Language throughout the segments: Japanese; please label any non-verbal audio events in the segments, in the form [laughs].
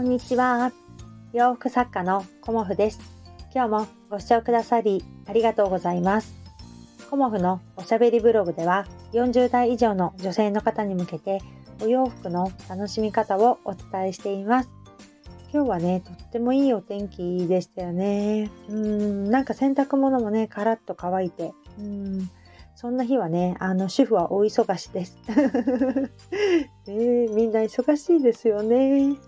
こんにちは。洋服作家のコモフです。今日もご視聴くださりありがとうございます。コモフのおしゃべりブログでは40代以上の女性の方に向けてお洋服の楽しみ方をお伝えしています。今日はね、とってもいいお天気でしたよね。うん、なんか洗濯物もね、カラッと乾いて、うん、そんな日はね、あの、主婦は大忙しです。[laughs] ね、みんな忙しいですよね。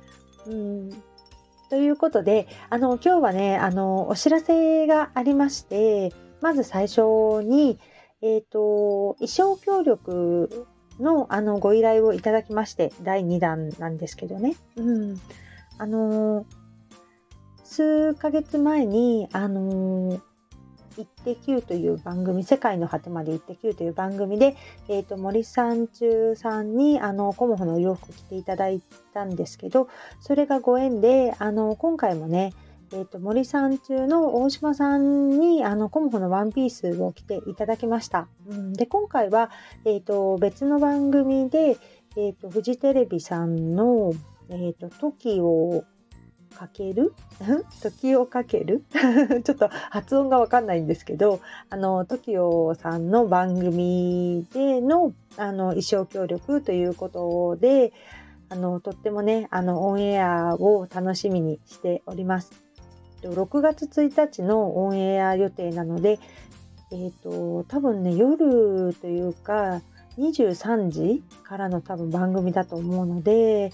うん。ということで、あの、今日はね、あの、お知らせがありまして、まず最初に、えっ、ー、と、衣装協力の、あの、ご依頼をいただきまして、第2弾なんですけどね。うん。あの、数ヶ月前に、あの、イッテ Q という番組、世界の果てまでイッテ Q という番組で、えっ、ー、と、森三中さんに、あの、コモフのお洋服着ていただいたんですけど、それがご縁で、あの、今回もね、えっ、ー、と、森三中の大島さんに、あの、コモフのワンピースを着ていただきました。うん、で、今回は、えっ、ー、と、別の番組で、えっ、と、フジテレビさんの、えっ、と、TOKIO かける？[laughs] 時をかける？[laughs] ちょっと発音がわかんないんですけど、あの、TOKIO さんの番組での、あの、衣装協力ということで、あの、とってもね、あの、オンエアを楽しみにしております。6月1日のオンエア予定なので、えっ、ー、と、多分ね、夜というか、23時からの多分番組だと思うので、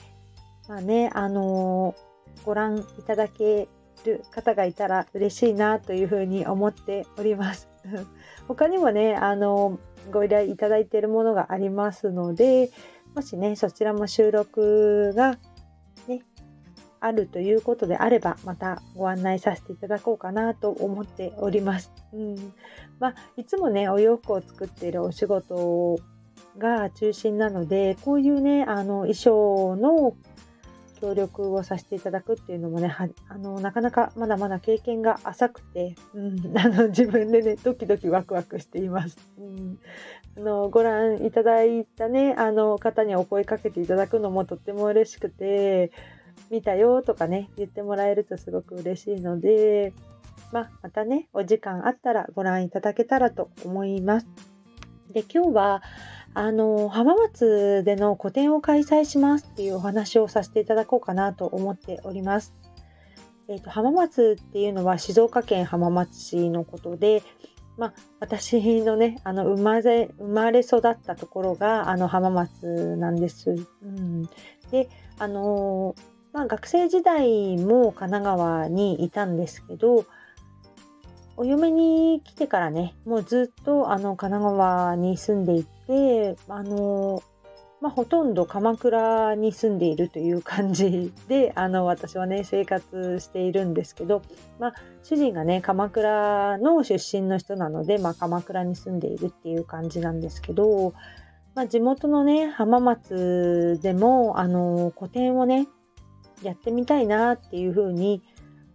まあね、あのーご覧いただける方がいたら嬉しいなというふうに思っております。[laughs] 他にもね、あの、ご依頼いただいているものがありますので、もしね、そちらも収録がね、あるということであれば、またご案内させていただこうかなと思っております。うん。まあ、いつもね、お洋服を作っているお仕事が中心なので、こういうね、あの、衣装の協力をさせていただくっていうのもね、あのなかなかまだまだ経験が浅くて、うん、[laughs] あの自分でね、ドキドキワクワクしています。うん、あのご覧いただいたね、あの方にお声かけていただくのもとっても嬉しくて、見たよとかね、言ってもらえるとすごく嬉しいので、まあ、またね、お時間あったらご覧いただけたらと思います。で、今日は、あの浜松での個展を開催しますっていうお話をさせていただこうかなと思っております。えーと、浜松っていうのは静岡県浜松市のことで、まあ、私のねあの生まれ生まれ育ったところがあの浜松なんです。うん、であのまあ、学生時代も神奈川にいたんですけどお嫁に来てからねもうずっとあの神奈川に住んでいて、あの、まあ、ほとんど鎌倉に住んでいるという感じ [laughs] で、あの、私はね、生活しているんですけど、まあ、主人がね、鎌倉の出身の人なので、まあ、鎌倉に住んでいるっていう感じなんですけど、まあ、地元のね、浜松でも、あの、個展をね、やってみたいなっていうふうに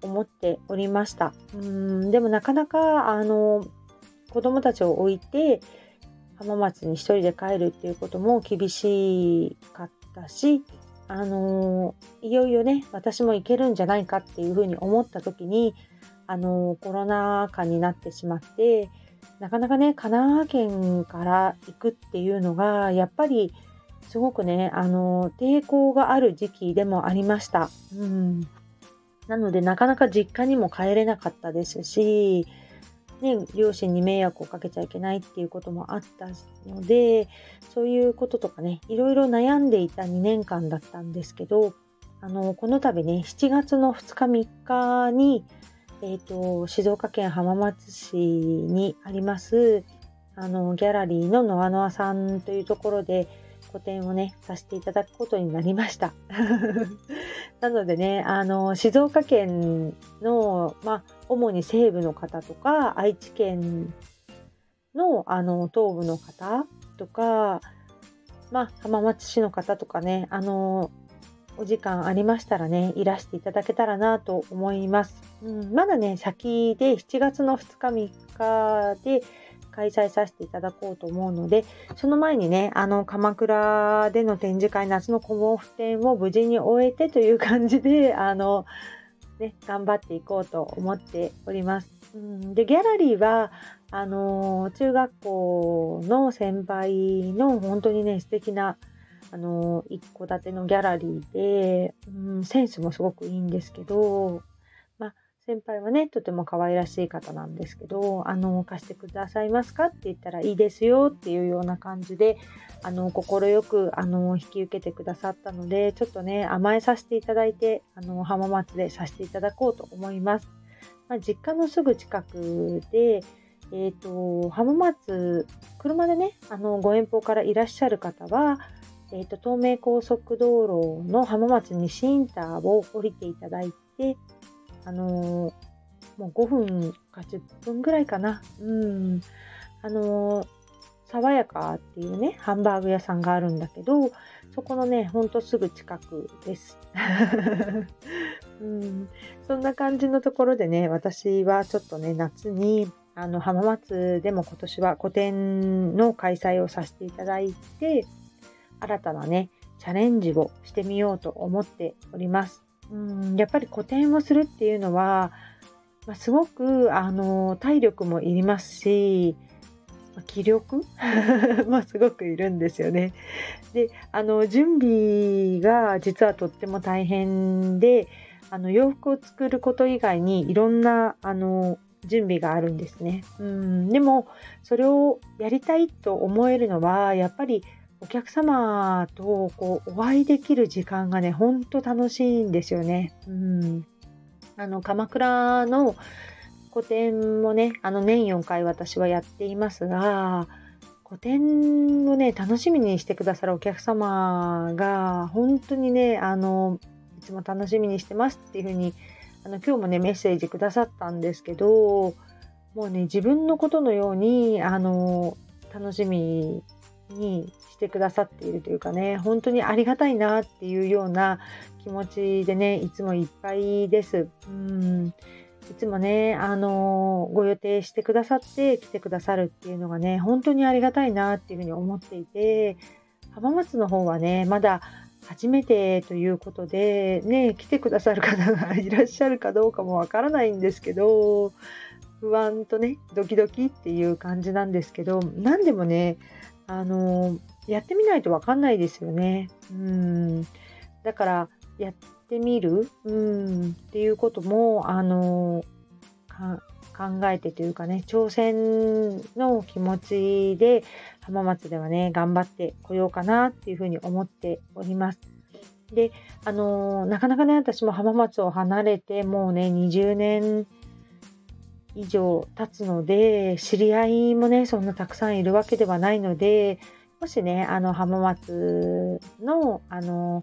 思っておりました。うんでもなかなか、あの、子供たちを置いて、浜松に一人で帰るっていうことも厳しかったし、あの、いよいよね、私も行けるんじゃないかっていうふうに思った時に、あの、コロナ禍になってしまって、なかなかね、神奈川県から行くっていうのが、やっぱりすごくね、あの、抵抗がある時期でもありました。うん。なので、なかなか実家にも帰れなかったですし、ね、両親に迷惑をかけちゃいけないっていうこともあったので、そういうこととかね、いろいろ悩んでいた2年間だったんですけど、あの、この度ね、7月の2日3日に、えっ、ー、と、静岡県浜松市にあります、あの、ギャラリーのノアノアさんというところで、個展をね、させていただくことになりました。[laughs] なのでね、あの、静岡県の、まあ、主に西部の方とか、愛知県の、あの、東部の方とか、まあ、浜松市の方とかね、あの、お時間ありましたらね、いらしていただけたらなと思います。うん、まだね、先で7月の2日3日で、開催させていただこうと思うので、その前にね、あの、鎌倉での展示会、夏の古毛布展を無事に終えてという感じで、[laughs] あの、ね、頑張っていこうと思っております。うん、で、ギャラリーは、あの、中学校の先輩の本当にね、素敵な、あの、一戸建てのギャラリーで、うん、センスもすごくいいんですけど、先輩はね、とても可愛らしい方なんですけど、あの、貸してくださいますかって言ったらいいですよっていうような感じで、あの、快く、あの、引き受けてくださったので、ちょっとね、甘えさせていただいて、あの、浜松でさせていただこうと思います。まあ、実家のすぐ近くで、えっ、ー、と、浜松、車でね、あの、ご遠方からいらっしゃる方は、え、ー、と、東名高速道路の浜松西インターを降りていただいて、あのー、もう5分か10分ぐらいかな。うん。あのー、爽やかっていうね、ハンバーグ屋さんがあるんだけど、そこのね、ほんとすぐ近くです。[laughs] うん、そんな感じのところでね、私はちょっとね、夏に、あの、浜松でも今年は個展の開催をさせていただいて、新たなね、チャレンジをしてみようと思っております。うんやっぱり個展をするっていうのは、まあ、すごくあの体力もいりますし、まあ、気力？[laughs] もすごくいるんですよね。であの準備が実はとっても大変であの洋服を作ること以外にいろんなあの準備があるんですね。うんでもそれをやりたいと思えるのはやっぱりお客様とこうお会いできる時間がね、ほんと楽しいんですよね。うん。あの、鎌倉の個展もね、あの年4回私はやっていますが、個展をね、楽しみにしてくださるお客様が、本当にね、あの、いつも楽しみにしてますっていうふうに、あの、今日もね、メッセージくださったんですけど、もうね、自分のことのように、あの、楽しみにしてくださっているというかね本当にありがたいなっていうような気持ちでねいつもいっぱいです。うんいつもね、あのご予定してくださって来てくださるっていうのがね、本当にありがたいなっていうふうに思っていて、浜松の方はね、まだ初めてということで、ね、来てくださる方がいらっしゃるかどうかもわからないんですけど、不安とね、ドキドキっていう感じなんですけど、何でもね、あのやってみないと分かんないですよね。うんだからやってみる？うんっていうこともあの考えてというかね挑戦の気持ちで浜松ではね頑張ってこようかなっていうふうに思っております。であのなかなかね私も浜松を離れてもうね20年以上経つので、知り合いもね、そんなたくさんいるわけではないので、もしね、あの、浜松の、あの、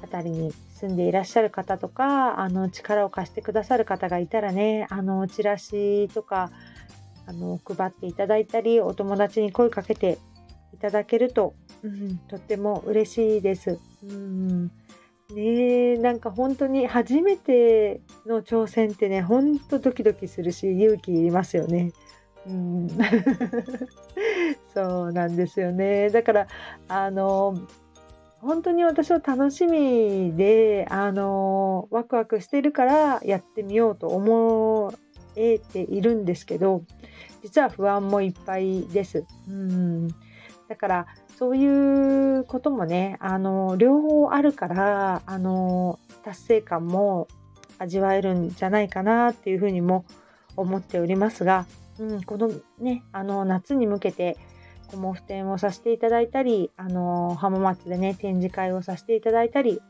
辺りに住んでいらっしゃる方とか、あの、力を貸してくださる方がいたらね、あの、チラシとか、あの、配っていただいたり、お友達に声かけていただけると、うん、とっても嬉しいです。うんねえなんか本当に初めての挑戦ってねほんとドキドキするし勇気いりますよね。うん、[laughs] そうなんですよねだからあの本当に私は楽しみであのワクワクしてるからやってみようと思えているんですけど実は不安もいっぱいです。うんだからそういうこともね、あの、両方あるから、あの、達成感も味わえるんじゃないかなっていうふうにも思っておりますが、うん、このね、あの、夏に向けて、コモフ展をさせていただいたり、あの、浜松でね、展示会をさせていただいたり、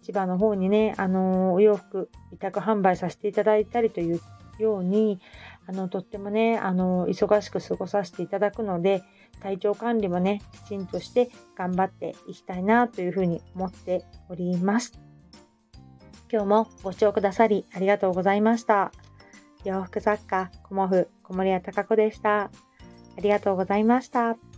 千葉の方にね、あの、お洋服、委託販売させていただいたりというように、あの、とってもね、あの、忙しく過ごさせていただくので、体調管理もね、きちんとして頑張っていきたいなというふうに思っております。今日もご視聴くださりありがとうございました。洋服作家、コモフ、小森屋隆子でした。ありがとうございました。